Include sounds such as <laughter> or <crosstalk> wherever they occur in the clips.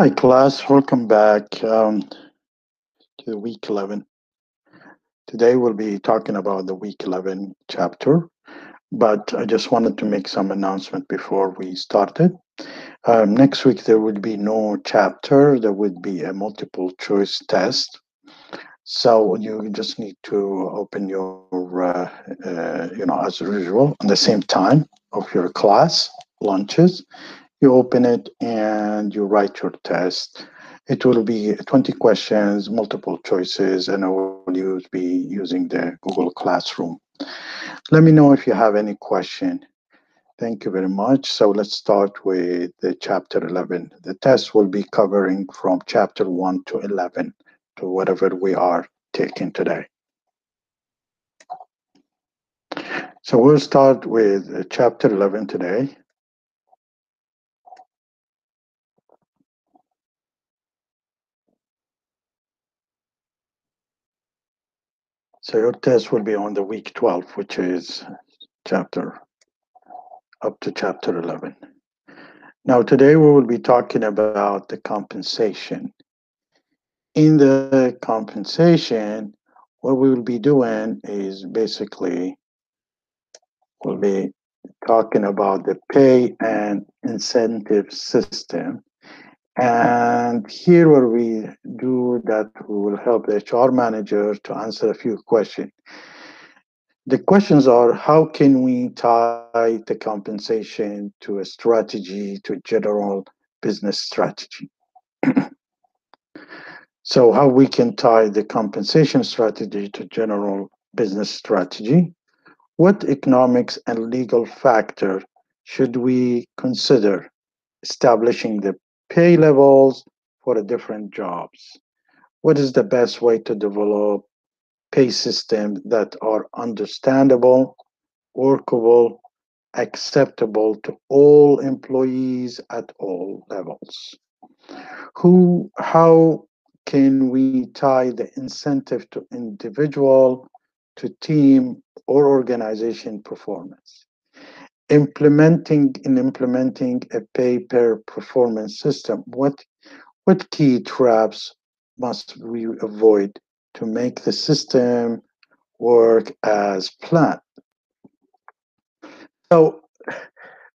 Hi, class. Welcome back um, to week 11. Today we'll be talking about the week 11 chapter, but I just wanted to make some announcement before we started. Um, next week there would be no chapter. There would be a multiple choice test. So you just need to open your, uh, uh, you know, as usual, at the same time of your class lunches you open it and you write your test. It will be 20 questions, multiple choices, and I will use, be using the Google Classroom. Let me know if you have any question. Thank you very much. So let's start with the chapter 11. The test will be covering from chapter 1 to 11 to whatever we are taking today. So we'll start with uh, chapter 11 today. So your test will be on the week 12, which is chapter up to chapter 11. Now, today we will be talking about the compensation. In the compensation, what we will be doing is basically we'll be talking about the pay and incentive system and here where we do that, we will help the HR manager to answer a few questions. The questions are, how can we tie the compensation to a strategy, to general business strategy? <clears throat> so how we can tie the compensation strategy to general business strategy? What economics and legal factor should we consider establishing the pay levels for the different jobs. What is the best way to develop pay systems that are understandable, workable, acceptable to all employees at all levels? Who, how can we tie the incentive to individual, to team, or organization performance? Implementing in implementing a pay per performance system what what key traps must we avoid to make the system work as planned? So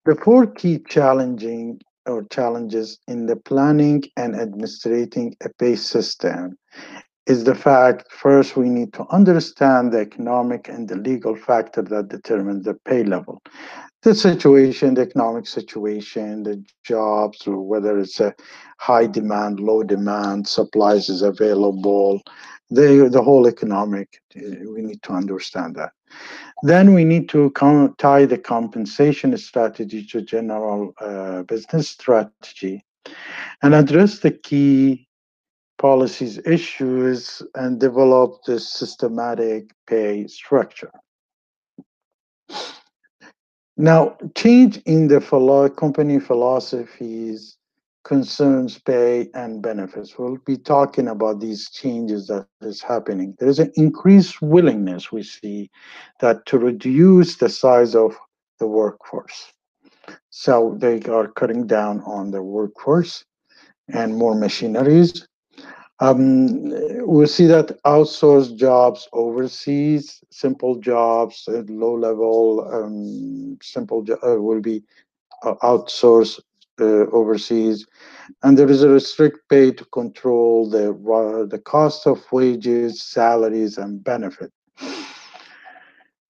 the four key challenging or challenges in the planning and administrating a pay system is the fact first we need to understand the economic and the legal factor that determines the pay level the situation, the economic situation, the jobs, or whether it's a high demand, low demand, supplies is available, the, the whole economic, we need to understand that. Then we need to tie the compensation strategy to general uh, business strategy and address the key policies issues and develop the systematic pay structure. Now, change in the philo- company philosophies concerns pay and benefits. We'll be talking about these changes that is happening. There is an increased willingness we see that to reduce the size of the workforce. So they are cutting down on the workforce and more machineries um, we'll see that outsourced jobs overseas, simple jobs at low level, um, simple jo- uh, will be uh, outsourced uh, overseas. And there is a strict pay to control the, uh, the cost of wages, salaries, and benefit.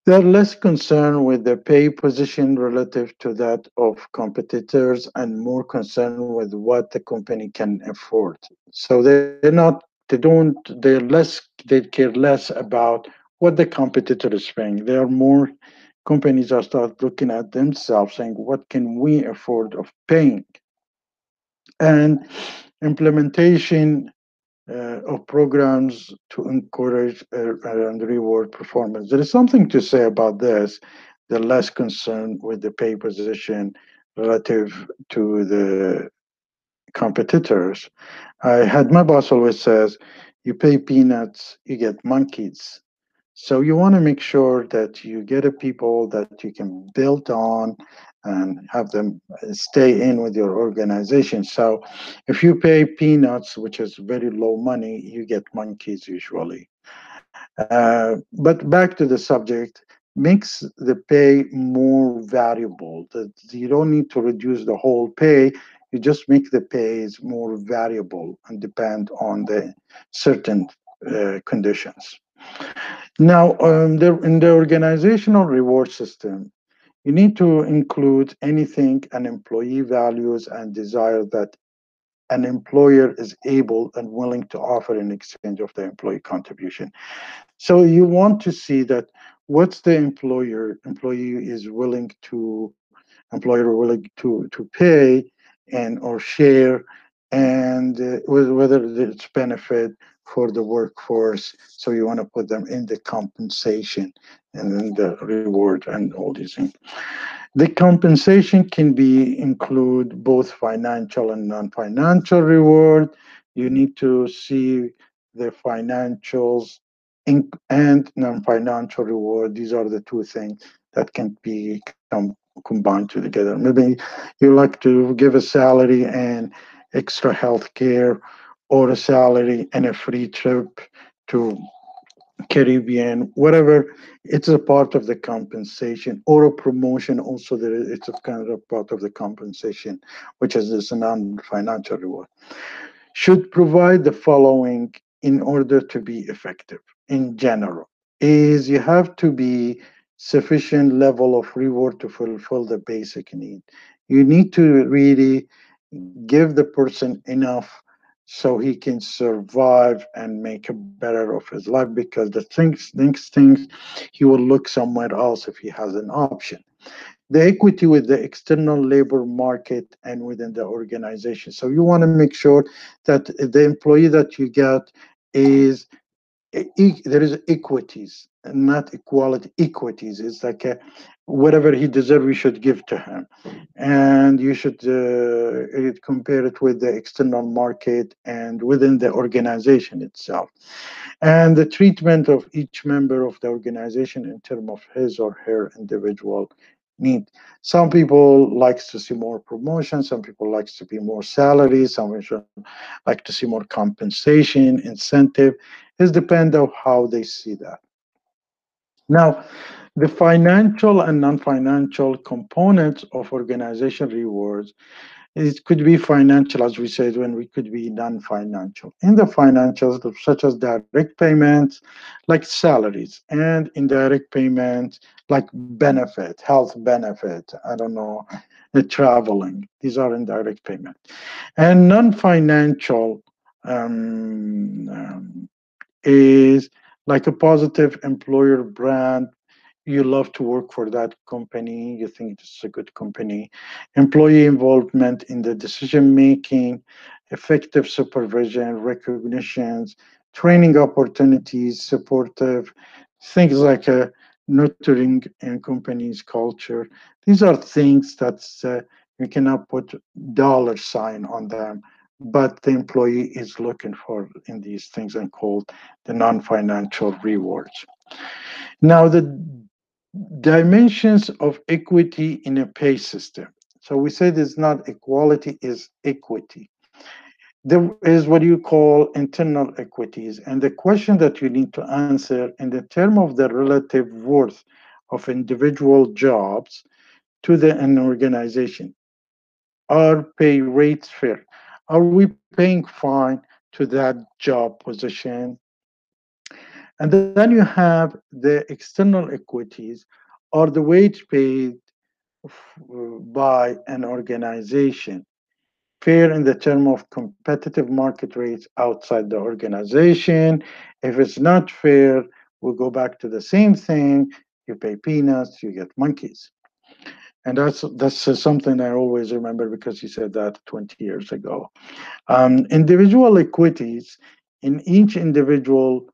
They're less concerned with their pay position relative to that of competitors and more concerned with what the company can afford. So they're not, they don't, they're less, they care less about what the competitor is paying. They are more, companies are start looking at themselves saying, what can we afford of paying? And implementation of programs to encourage uh, and reward performance. There is something to say about this. They're less concerned with the pay position relative to the competitors. I had my boss always says, you pay peanuts, you get monkeys. So you want to make sure that you get a people that you can build on and have them stay in with your organization. So if you pay peanuts, which is very low money, you get monkeys usually. Uh, but back to the subject, makes the pay more variable. That you don't need to reduce the whole pay. You just make the pays more variable and depend on the certain uh, conditions. Now, um, the, in the organizational reward system, you need to include anything an employee values and desire that an employer is able and willing to offer in exchange of the employee contribution. So you want to see that what's the employer employee is willing to employer willing to to pay and or share and uh, whether it's benefit for the workforce so you want to put them in the compensation and then the reward and all these things the compensation can be include both financial and non-financial reward you need to see the financials and non-financial reward. These are the two things that can be com combined together. Maybe you like to give a salary and extra health care or a salary and a free trip to Caribbean, whatever, it's a part of the compensation or a promotion also there it's a kind of part of the compensation, which is this non-financial reward. Should provide the following in order to be effective in general is you have to be sufficient level of reward to fulfill the basic need. You need to really give the person enough so he can survive and make a better of his life because the things next things he will look somewhere else if he has an option. The equity with the external labor market and within the organization. So you want to make sure that the employee that you get is there is equities and not equality equities. It's like a, whatever he deserves we should give to him and you should uh, compare it with the external market and within the organization itself and the treatment of each member of the organization in terms of his or her individual need. Some people likes to see more promotion. Some people likes to be more salary. Some people like to see more compensation, incentive. It depends on how they see that. Now, the financial and non-financial components of organization rewards it could be financial, as we said, when we could be non-financial. In the financials, such as direct payments, like salaries, and indirect payments, like benefit, health benefit, I don't know, the traveling. These are indirect payment. And non-financial um, um, is like a positive employer brand you love to work for that company, you think it's a good company, employee involvement in the decision making, effective supervision, recognitions, training opportunities, supportive, things like uh, nurturing in company's culture. These are things that uh, you cannot put dollar sign on them, but the employee is looking for in these things and called the non-financial rewards. Now, the dimensions of equity in a pay system. So we said it's not equality, is equity. There is what you call internal equities. And the question that you need to answer in the term of the relative worth of individual jobs to the an organization. Are pay rates fair? Are we paying fine to that job position and then you have the external equities or the wage paid by an organization fair in the term of competitive market rates outside the organization. If it's not fair, we'll go back to the same thing. You pay peanuts, you get monkeys. And that's that's something I always remember because he said that 20 years ago. Um, individual equities in each individual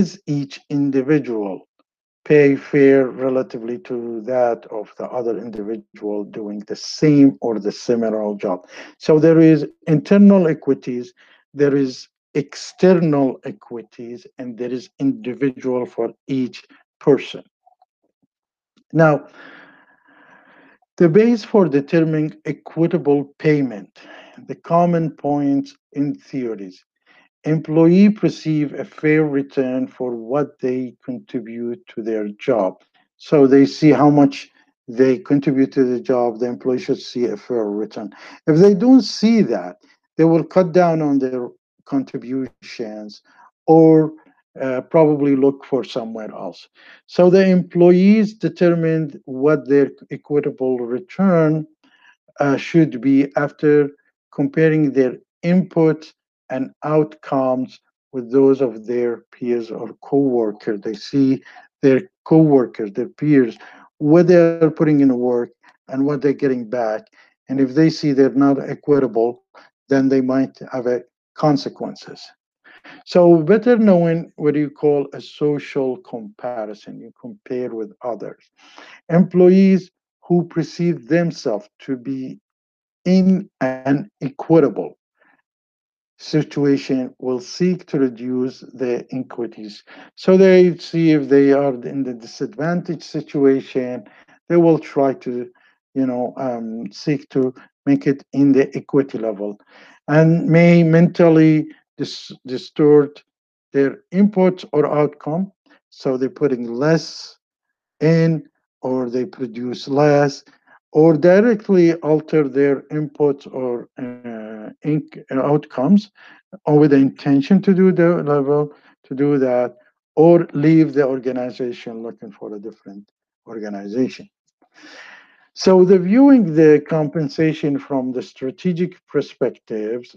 is each individual pay fair relatively to that of the other individual doing the same or the similar job. So there is internal equities, there is external equities, and there is individual for each person. Now, The base for determining equitable payment, the common points in theories. Employee perceive a fair return for what they contribute to their job. So they see how much they contribute to the job, the employee should see a fair return. If they don't see that, they will cut down on their contributions or uh, probably look for somewhere else. So the employees determined what their equitable return uh, should be after comparing their input and outcomes with those of their peers or co-workers. They see their co-workers, their peers, what they're putting in work and what they're getting back. And if they see they're not equitable, then they might have consequences. So better knowing what you call a social comparison, you compare with others. Employees who perceive themselves to be in an equitable situation will seek to reduce the inequities. So they see if they are in the disadvantaged situation, they will try to, you know, um, seek to make it in the equity level and may mentally dis- distort their input or outcome. So they're putting less in or they produce less or directly alter their input or uh, Uh, uh, outcomes or with the intention to do the level to do that or leave the organization looking for a different organization. So the viewing the compensation from the strategic perspectives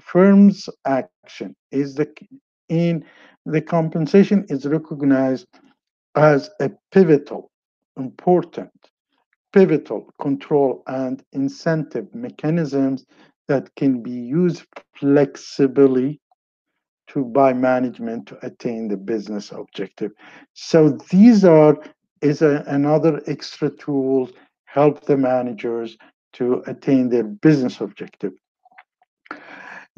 firms action is the in the compensation is recognized as a pivotal important pivotal control and incentive mechanisms that can be used flexibly to by management to attain the business objective. So these are is a, another extra tool help the managers to attain their business objective.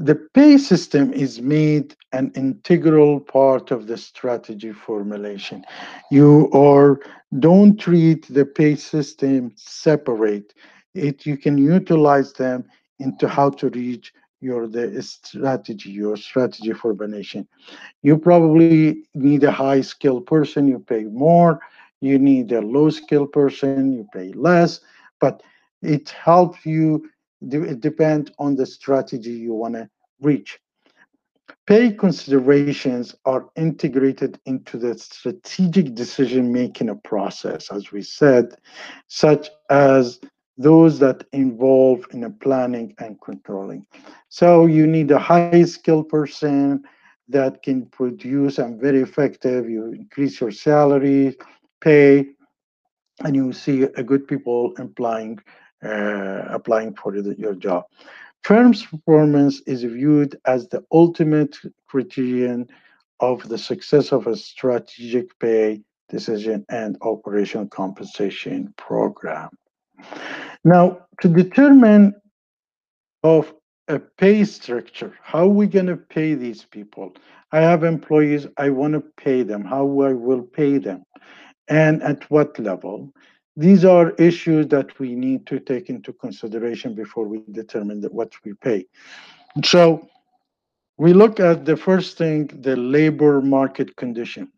The pay system is made an integral part of the strategy formulation. You or don't treat the pay system separate. It you can utilize them into how to reach your the strategy, your strategy formulation. You probably need a high skilled person, you pay more. You need a low skilled person, you pay less. But it helps you it depends on the strategy you want to reach. Pay considerations are integrated into the strategic decision making process, as we said, such as those that involve in a planning and controlling. So you need a high skilled person that can produce and very effective. You increase your salary, pay, and you see a good people applying uh, applying for your job. Firm's performance is viewed as the ultimate criterion of the success of a strategic pay decision and operational compensation program. Now, to determine of a pay structure, how are we going to pay these people? I have employees, I want to pay them, how I will pay them, and at what level. These are issues that we need to take into consideration before we determine what we pay. So we look at the first thing, the labor market condition.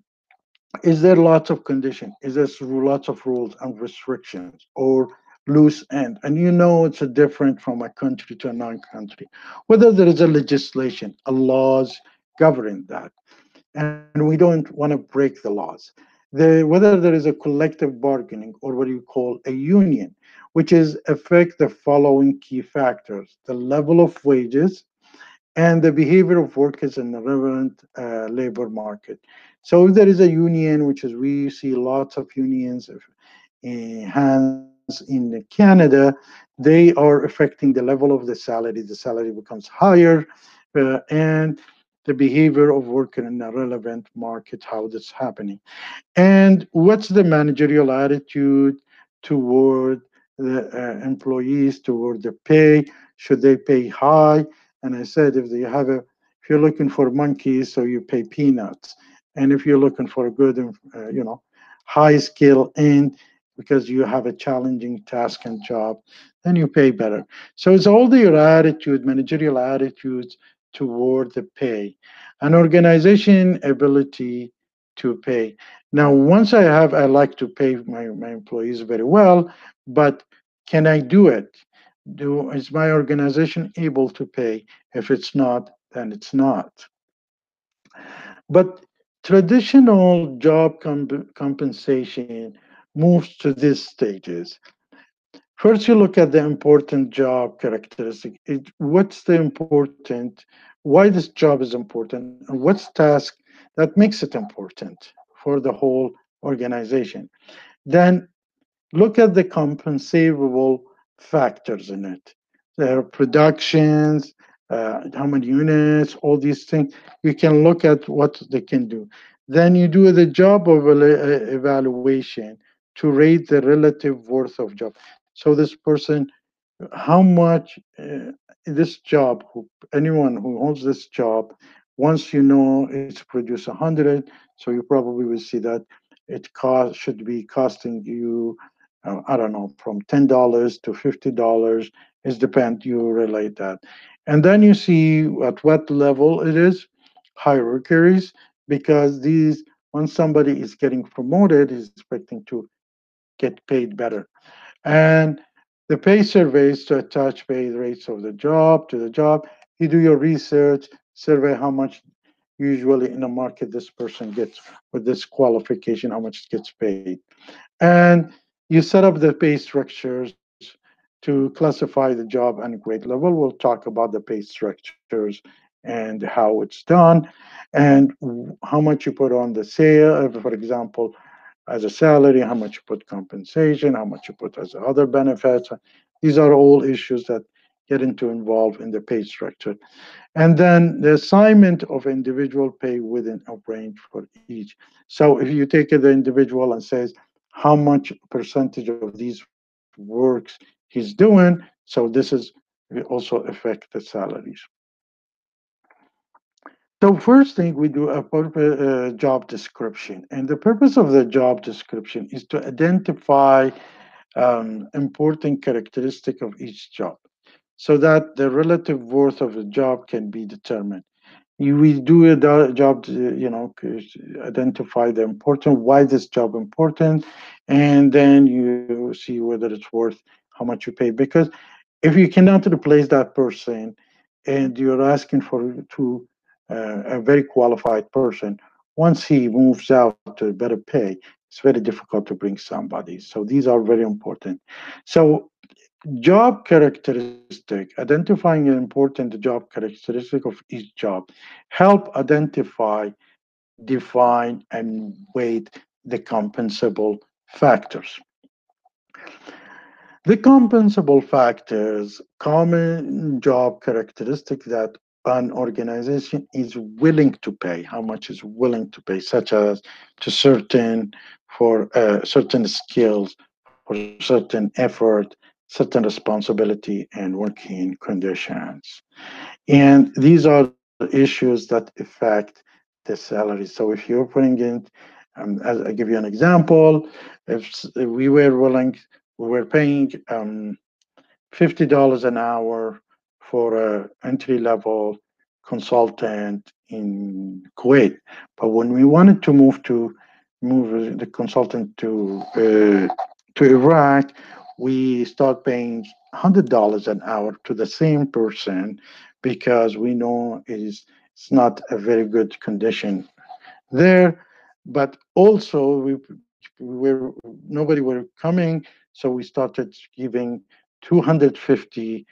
Is there lots of condition? Is there lots of rules and restrictions or loose end? And you know it's a different from a country to a non-country. Whether there is a legislation, a laws governing that. And we don't want to break the laws the, whether there is a collective bargaining or what you call a union, which is affect the following key factors: the level of wages and the behavior of workers in the relevant uh, labor market. So if there is a union, which is we see lots of unions uh, hands in Canada, they are affecting the level of the salary. The salary becomes higher, uh, and the behavior of worker in a relevant market, how that's happening. And what's the managerial attitude toward the uh, employees, toward the pay? Should they pay high? And I said, if you have a, if you're looking for monkeys, so you pay peanuts. And if you're looking for a good, uh, you know, high skill and because you have a challenging task and job, then you pay better. So it's all the, your attitude, managerial attitudes toward the pay, an organization ability to pay. Now, once I have, I like to pay my, my employees very well, but can I do it? Do is my organization able to pay? If it's not, then it's not. But traditional job comp compensation moves to these stages. First, you look at the important job characteristic. It, what's the important? Why this job is important? And what's task that makes it important for the whole organization? Then look at the compensable factors in it. There are productions, uh, how many units, all these things. You can look at what they can do. Then you do the job evaluation to rate the relative worth of job. So this person, how much uh, this job, who, anyone who holds this job, once you know it's produce 100, so you probably will see that it cost should be costing you, uh, I don't know, from $10 to $50. It depends, you relate that. And then you see at what level it is, hierarchies, because these, once somebody is getting promoted, is expecting to get paid better. And the pay surveys to attach pay rates of the job to the job. You do your research, survey how much usually in the market this person gets with this qualification, how much gets paid. And you set up the pay structures to classify the job and grade level. We'll talk about the pay structures and how it's done and how much you put on the sale. For example, as a salary, how much you put compensation, how much you put as other benefits. These are all issues that get into involved in the pay structure. And then the assignment of individual pay within a range for each. So if you take the individual and says how much percentage of these works he's doing, so this is also affect the salaries. So first thing we do a uh, job description. And the purpose of the job description is to identify um, important characteristic of each job so that the relative worth of the job can be determined. We do a job, you know, identify the important, why this job important, and then you see whether it's worth how much you pay. Because if you cannot replace that person and you're asking for to a very qualified person, once he moves out to better pay, it's very difficult to bring somebody. So these are very important. So job characteristic, identifying an important job characteristic of each job, help identify, define, and weight the compensable factors. The compensable factors, common job characteristic that an organization is willing to pay, how much is willing to pay, such as to certain for uh, certain skills, for certain effort, certain responsibility and working conditions. And these are issues that affect the salary. So if you're putting in, um, as I give you an example, if, if we were willing, we were paying um, $50 an hour for a entry level consultant in Kuwait. But when we wanted to move to move the consultant to uh, to Iraq, we start paying hundred dollars an hour to the same person because we know is it's not a very good condition there. But also we, we were nobody were coming, so we started giving two hundred fifty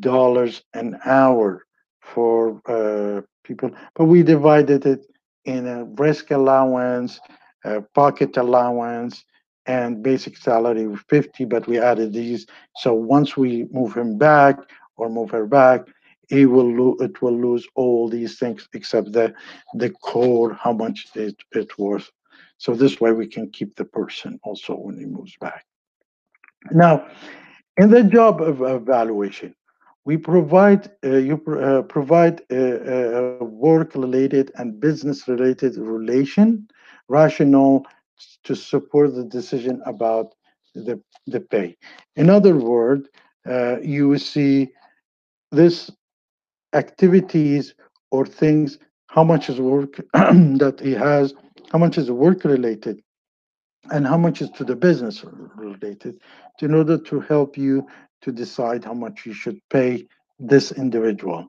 dollars an hour for uh, people, but we divided it in a risk allowance, a pocket allowance, and basic salary of 50, but we added these. So once we move him back or move her back, it will lo- it will lose all these things except the the core, how much it, it's worth. So this way we can keep the person also when he moves back. Now, in the job of evaluation, we provide uh, you uh, provide a, a work related and business related relation rational to support the decision about the, the pay. In other words, uh, you will see this activities or things, how much is work <clears throat> that he has, how much is work related, and how much is to the business related, in order to help you to decide how much you should pay this individual.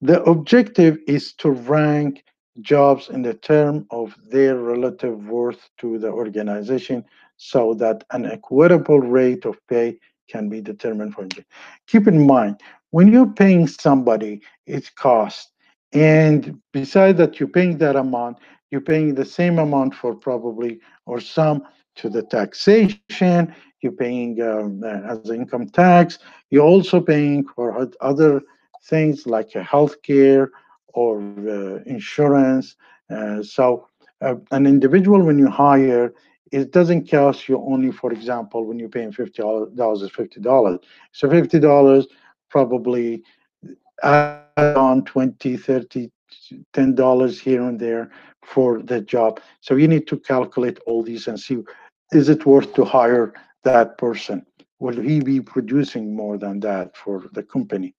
The objective is to rank jobs in the term of their relative worth to the organization so that an equitable rate of pay can be determined for you. Keep in mind, when you're paying somebody, it's cost. And besides that, you're paying that amount, you're paying the same amount for probably or some to the taxation, you're paying um, as income tax, you're also paying for other things like health care or uh, insurance. Uh, so uh, an individual, when you hire, it doesn't cost you only, for example, when you're paying $50, is $50. So $50 probably add on 20, 30, $10 here and there for the job. So you need to calculate all these and see, is it worth to hire that person? Will he be producing more than that for the company?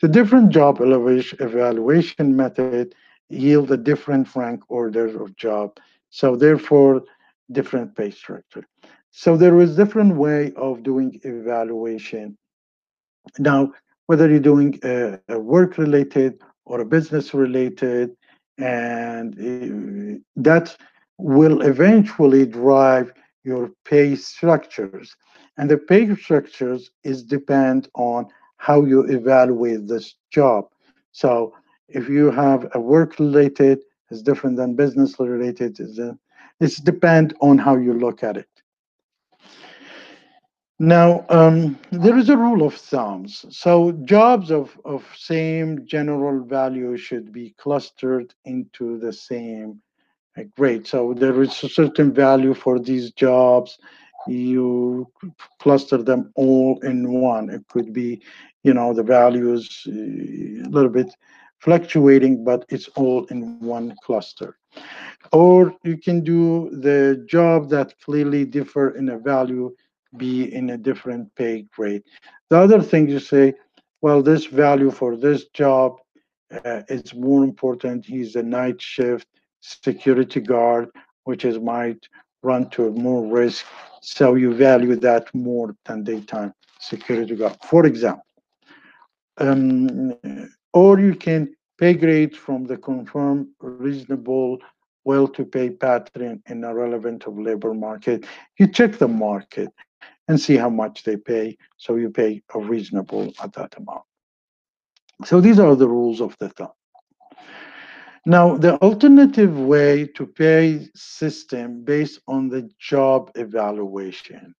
The different job evaluation method yield a different rank order of job. So therefore, different pay structure. So there is different way of doing evaluation. Now, whether you're doing a, a work related or a business related, and uh, that will eventually drive your pay structures. And the pay structures is depend on how you evaluate this job. So if you have a work related, it's different than business related. It's, a, it's depend on how you look at it. Now, um, there is a rule of thumbs. So jobs of, of same general value should be clustered into the same grade. So there is a certain value for these jobs. You cluster them all in one. It could be, you know, the values uh, a little bit fluctuating, but it's all in one cluster. Or you can do the job that clearly differ in a value be in a different pay grade. The other thing you say, well, this value for this job uh, is more important. He's a night shift security guard, which is might run to more risk. So you value that more than daytime security guard, for example. Um, or you can pay grade from the confirmed reasonable well to pay pattern in a relevant of labor market. You check the market and see how much they pay. So you pay a reasonable at that amount. So these are the rules of the thumb. Now, the alternative way to pay system based on the job evaluation.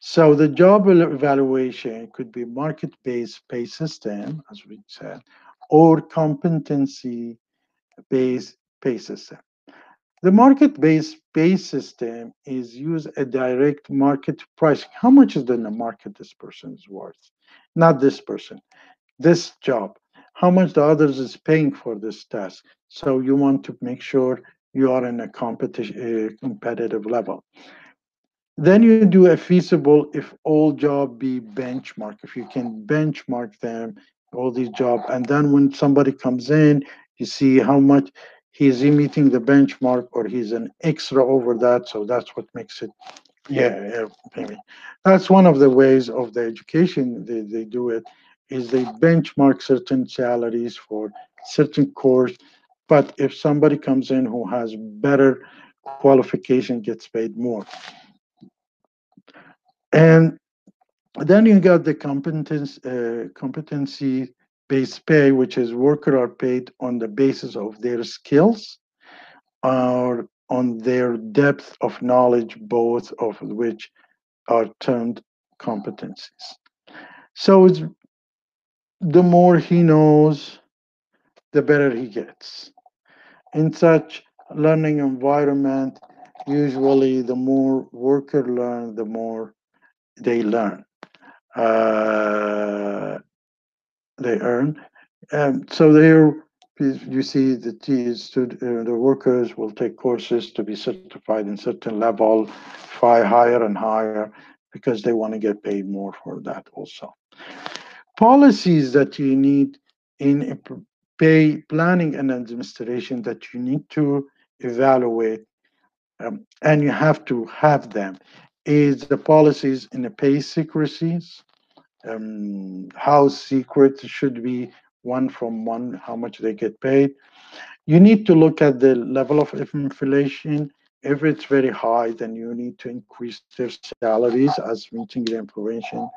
So the job evaluation could be market-based pay system, as we said, or competency-based pay system. The market-based pay system is use a direct market pricing. How much is in the market this person is worth? Not this person, this job. How much the others is paying for this task. So you want to make sure you are in a competition, uh, competitive level. Then you do a feasible if all job be benchmark. If you can benchmark them, all these job, and then when somebody comes in, you see how much he's meeting the benchmark or he's an extra over that. So that's what makes it, yeah, yeah maybe. That's one of the ways of the education they, they do it is they benchmark certain salaries for certain course. But if somebody comes in who has better qualification, gets paid more. And then you got the competence, uh, competency based pay, which is workers are paid on the basis of their skills or on their depth of knowledge, both of which are termed competencies. So it's the more he knows, the better he gets. In such learning environment, usually the more worker learn, the more they learn. Uh, they earn. Um, so there, you see the uh, the workers will take courses to be certified in certain level, fly higher and higher, because they want to get paid more for that also. Policies that you need in pay planning and administration that you need to evaluate um, and you have to have them is the policies in the pay secrecies. Um, how secret should be one from one how much they get paid. You need to look at the level of inflation. If it's very high then you need to increase their salaries as meeting the information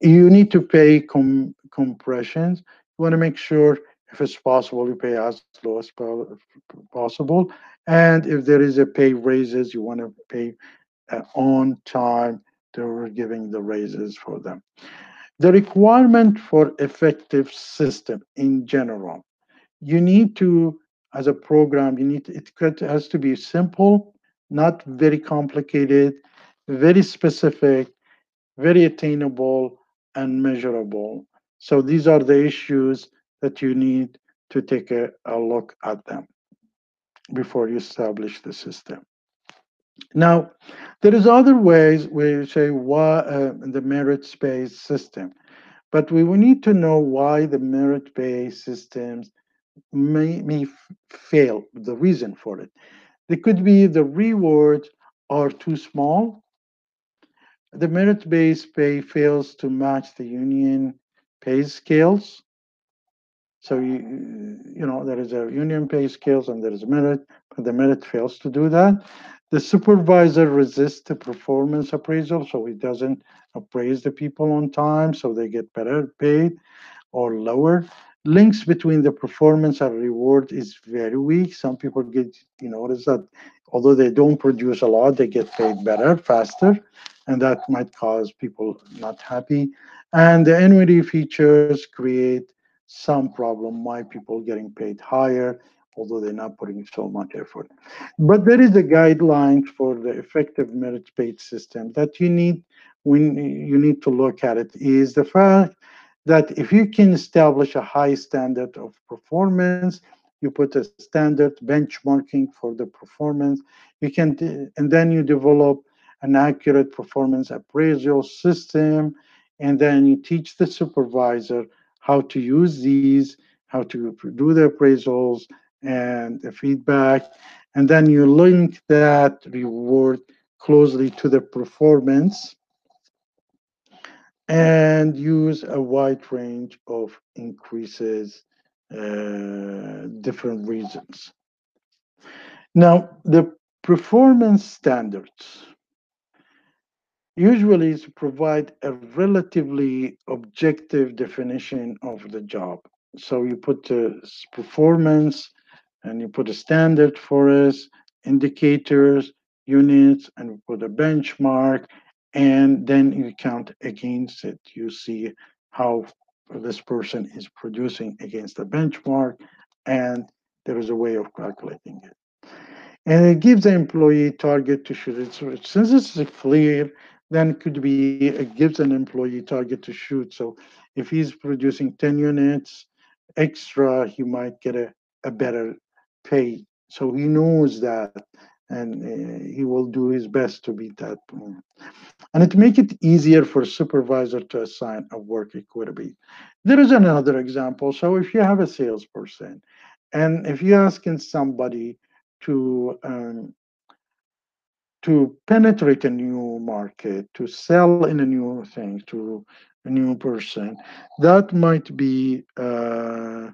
you need to pay com compressions. You want to make sure if it's possible you pay as low as possible. And if there is a pay raises you want to pay uh, on time they're giving the raises for them. The requirement for effective system in general you need to as a program you need to, it has to be simple not very complicated very specific very attainable and measurable so these are the issues that you need to take a, a look at them before you establish the system. Now, there is other ways we say why uh, the merit-based system, but we will need to know why the merit-based systems may, may fail, the reason for it. There could be the rewards are too small. The merit-based pay fails to match the union pay scales. So you you know there is a union pay scales and there is merit, but the merit fails to do that. The supervisor resists the performance appraisal, so he doesn't appraise the people on time, so they get better paid or lower. Links between the performance and reward is very weak. Some people get, you notice that although they don't produce a lot, they get paid better, faster, and that might cause people not happy. And the annuity features create some problem why people getting paid higher although they're not putting so much effort but there is a guideline for the effective merit paid system that you need when you need to look at it is the fact that if you can establish a high standard of performance you put a standard benchmarking for the performance you can and then you develop an accurate performance appraisal system and then you teach the supervisor how to use these, how to do the appraisals and the feedback. And then you link that reward closely to the performance and use a wide range of increases, uh, different reasons. Now, the performance standards usually is to provide a relatively objective definition of the job. So you put the performance and you put a standard for us, indicators, units, and you put a benchmark, and then you count against it. You see how this person is producing against the benchmark, and there is a way of calculating it. And it gives the employee target to shoot it. So since it's clear then it could be it gives an employee target to shoot. So if he's producing 10 units extra, he might get a, a better pay. So he knows that and uh, he will do his best to beat that. And it make it easier for supervisor to assign a work equity. There is another example. So if you have a salesperson and if you're asking somebody to um, to penetrate a new market, to sell in a new thing to a new person, that might be uh,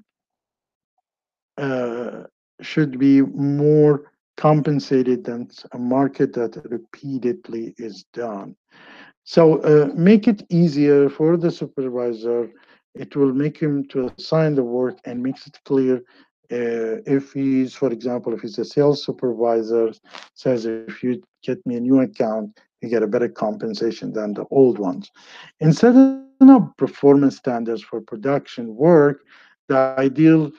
uh, should be more compensated than a market that repeatedly is done. So uh, make it easier for the supervisor. It will make him to assign the work and makes it clear uh, if he's, for example, if he's a sales supervisor, says if you get me a new account, you get a better compensation than the old ones. Instead of performance standards for production work, the ideal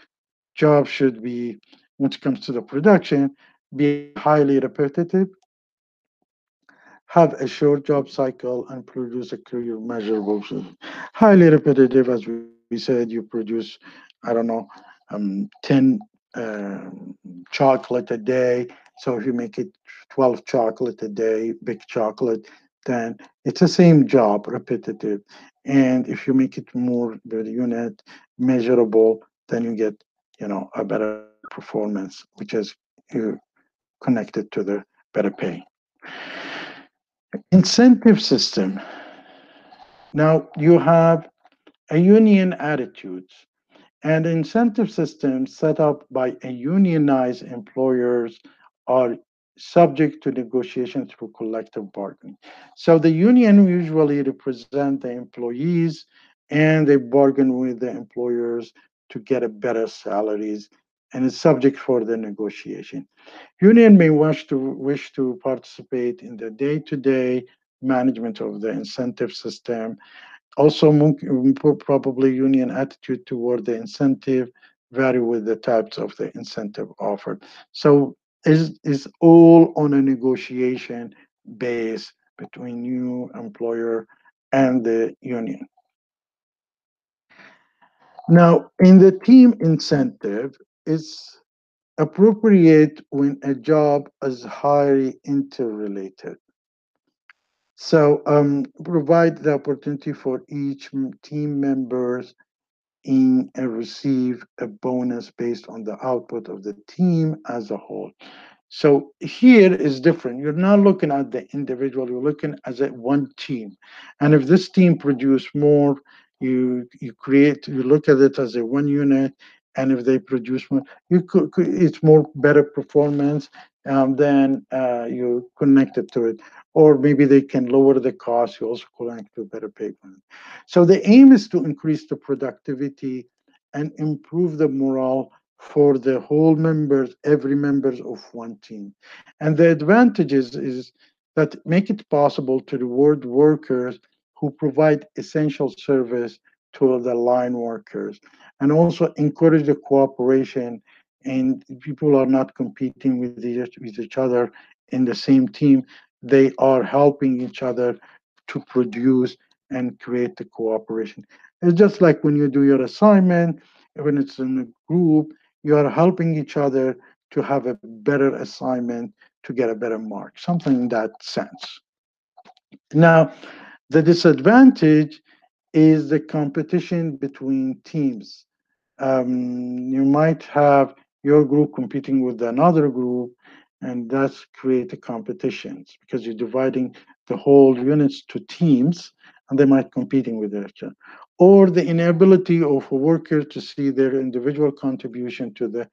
job should be, when it comes to the production, be highly repetitive, have a short job cycle, and produce a clear measurable. Highly repetitive, as we said, you produce, I don't know, um, 10 um, chocolate a day. So if you make it 12 chocolate a day, big chocolate, then it's the same job, repetitive. And if you make it more the unit measurable, then you get, you know, a better performance, which is connected to the better pay. Incentive system. Now you have a union attitudes and incentive systems set up by unionized employers are subject to negotiation through collective bargaining. So the union usually represent the employees and they bargain with the employers to get a better salaries and is subject for the negotiation. Union may wish to wish to participate in the day-to-day management of the incentive system. Also, um, probably union attitude toward the incentive vary with the types of the incentive offered. So is is all on a negotiation base between you employer and the union. Now, in the team incentive, it's appropriate when a job is highly interrelated. So um, provide the opportunity for each team members in and receive a bonus based on the output of the team as a whole. So here is different. You're not looking at the individual, you're looking as a one team. And if this team produce more, you you create, you look at it as a one unit, and if they produce more, you could, it's more better performance, um, then uh, you connect it to it. Or maybe they can lower the cost, you also connect to better payment. So the aim is to increase the productivity and improve the morale for the whole members, every members of one team. And the advantages is that make it possible to reward workers who provide essential service to the line workers and also encourage the cooperation and people are not competing with each, with each other in the same team. They are helping each other to produce and create the cooperation. It's just like when you do your assignment when it's in a group you are helping each other to have a better assignment to get a better mark something in that sense. Now the disadvantage is the competition between teams. Um, you might have your group competing with another group, and that's create competitions because you're dividing the whole units to teams, and they might competing with each other. Or the inability of a worker to see their individual contribution to the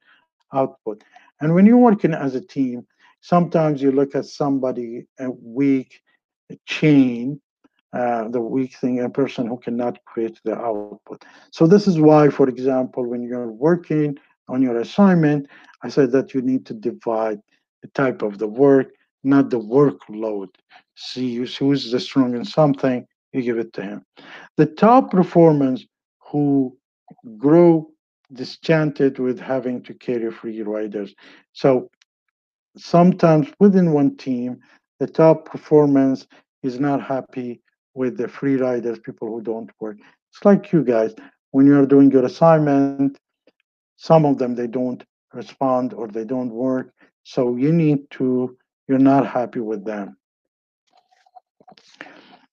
output. And when you're working as a team, sometimes you look at somebody a weak chain uh, the weak thing, a person who cannot create the output. So this is why, for example, when you're working on your assignment, I said that you need to divide the type of the work, not the workload. See who's the strong in something, you give it to him. The top performers who grow dischanted with having to carry free riders. So sometimes within one team, the top performance is not happy with the free riders, people who don't work. It's like you guys, when you're doing your assignment, some of them they don't respond or they don't work. So you need to, you're not happy with them.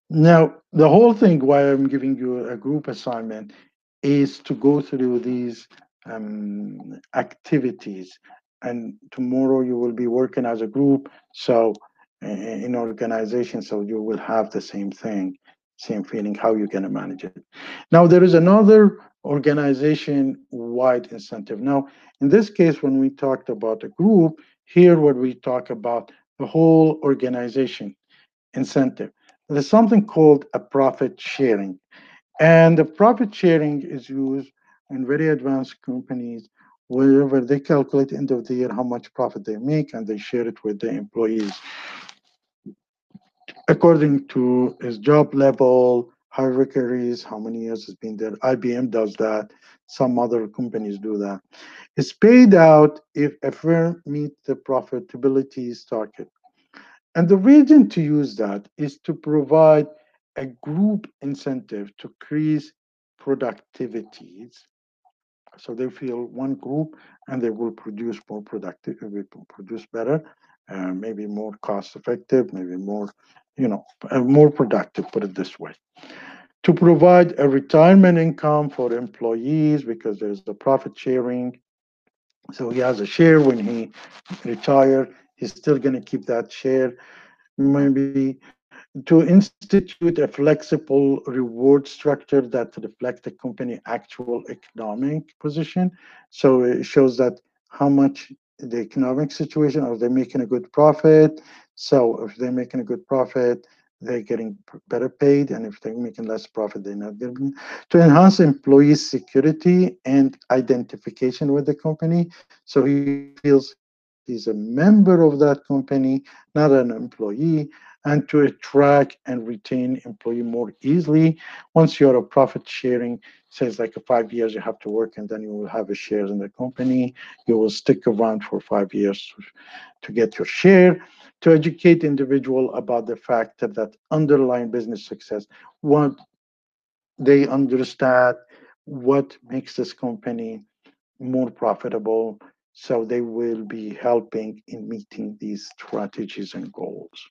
Now, the whole thing why I'm giving you a group assignment is to go through these um, activities. And tomorrow you will be working as a group. So in organization so you will have the same thing same feeling how you're going to manage it. Now there is another organization wide incentive. Now in this case when we talked about a group here what we talk about the whole organization incentive. There's something called a profit sharing and the profit sharing is used in very advanced companies wherever they calculate end of the year how much profit they make and they share it with the employees according to his job level, is, how many years has been there. IBM does that. Some other companies do that. It's paid out if a firm meets the profitability target. And the reason to use that is to provide a group incentive to increase productivities So they feel one group and they will produce more productive, will uh, produce better, uh, maybe more cost effective, maybe more, you know, uh, more productive, put it this way. To provide a retirement income for employees because there's the profit sharing. So he has a share when he retire, he's still going to keep that share. Maybe to institute a flexible reward structure that reflects the company actual economic position. So it shows that how much the economic situation, are they making a good profit? So if they're making a good profit, they're getting better paid, and if they're making less profit, they're not getting. To enhance employee security and identification with the company, so he feels he's a member of that company, not an employee, and to attract and retain employee more easily. Once you're a profit sharing, says like five years you have to work and then you will have a share in the company. You will stick around for five years to get your share. To educate individual about the fact that, that underlying business success, what they understand what makes this company more profitable so they will be helping in meeting these strategies and goals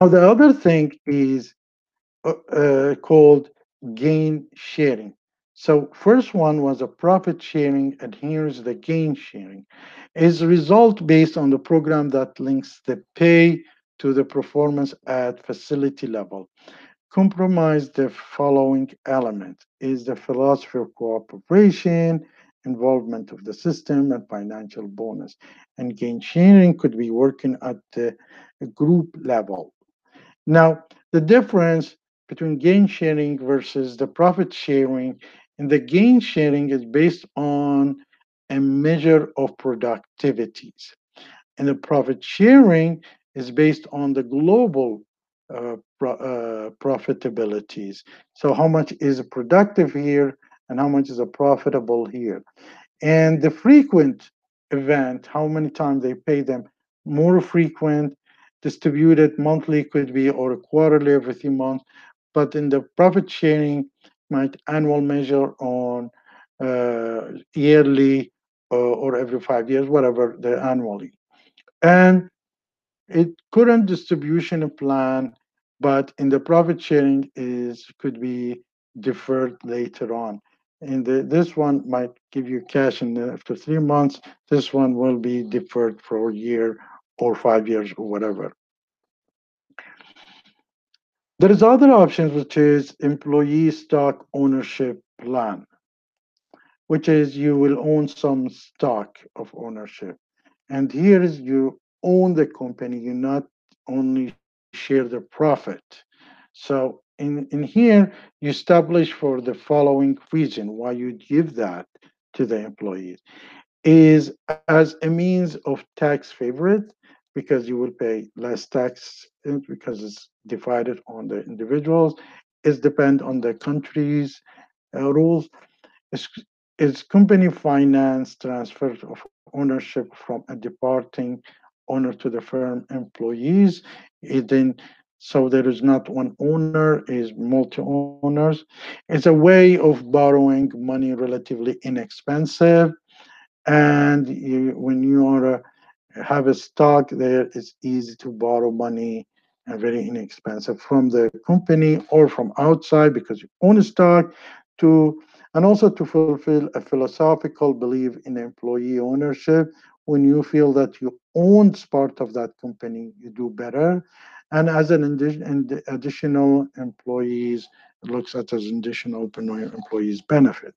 now, the other thing is uh, uh, called gain sharing. So first one was a profit sharing, and here's the gain sharing. Is a result based on the program that links the pay to the performance at facility level. Compromise the following element is the philosophy of cooperation, involvement of the system, and financial bonus. And gain sharing could be working at the group level now, the difference between gain sharing versus the profit sharing, and the gain sharing is based on a measure of productivities. And the profit sharing is based on the global uh, pro, uh, profitabilities. So, how much is productive here and how much is a profitable here? And the frequent event, how many times they pay them, more frequent distributed monthly could be or quarterly every three months. But in the profit sharing might annual measure on uh, yearly uh, or every five years whatever the annually. And it current distribution plan but in the profit sharing is could be deferred later on. And the, this one might give you cash in the, after three months. This one will be deferred for a year or five years or whatever. There is other options, which is employee stock ownership plan, which is you will own some stock of ownership. And here is you own the company, you not only share the profit. So in, in here, you establish for the following reason why you give that to the employees is as a means of tax favorite because you will pay less tax because it's divided on the individuals. It depends on the country's uh, rules. It's, it's company finance transfer of ownership from a departing owner to the firm employees. It then so there is not one owner, is multi-owners. It's a way of borrowing money relatively inexpensive. And you, when you are a have a stock there, it's easy to borrow money and very inexpensive from the company or from outside because you own a stock to and also to fulfill a philosophical belief in employee ownership. When you feel that you own part of that company you do better. And as an additional employees looks at as additional employees benefit.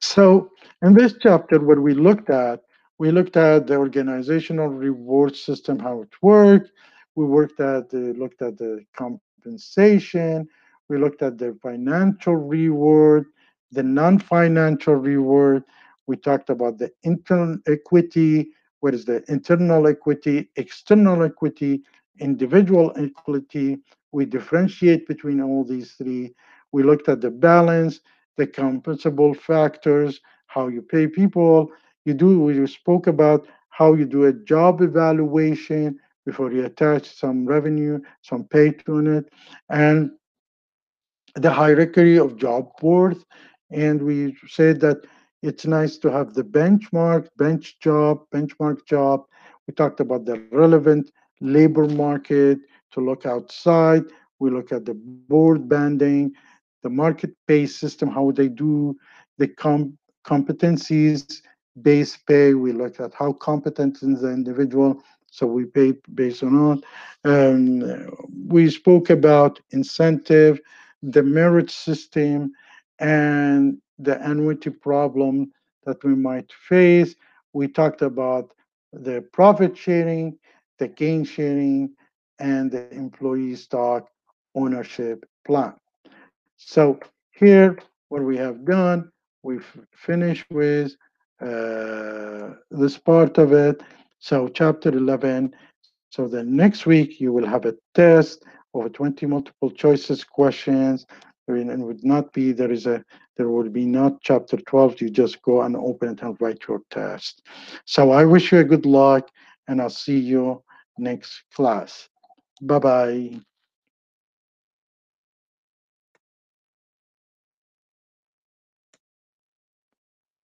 So in this chapter what we looked at we looked at the organizational reward system, how it worked. We worked at the, looked at the compensation. We looked at the financial reward, the non-financial reward. We talked about the internal equity. What is the internal equity, external equity, individual equity? We differentiate between all these three. We looked at the balance, the compensable factors, how you pay people, you do we spoke about how you do a job evaluation before you attach some revenue some pay to it and the hierarchy of job worth and we said that it's nice to have the benchmark, bench job, benchmark job. We talked about the relevant labor market to look outside. We look at the broad banding, the market-based system, how they do the com competencies based pay. We look at how competent is the individual, so we pay based on that. Um, we spoke about incentive, the merit system, and the annuity problem that we might face. We talked about the profit sharing, the gain sharing, and the employee stock ownership plan. So here, what we have done, we've finished with Uh, this part of it. So chapter 11. So the next week, you will have a test of 20 multiple choices questions. And would not be there is a there will be not chapter 12 you just go and open it and write your test. So i wish you a good luck and i'll see you next class. Bye bye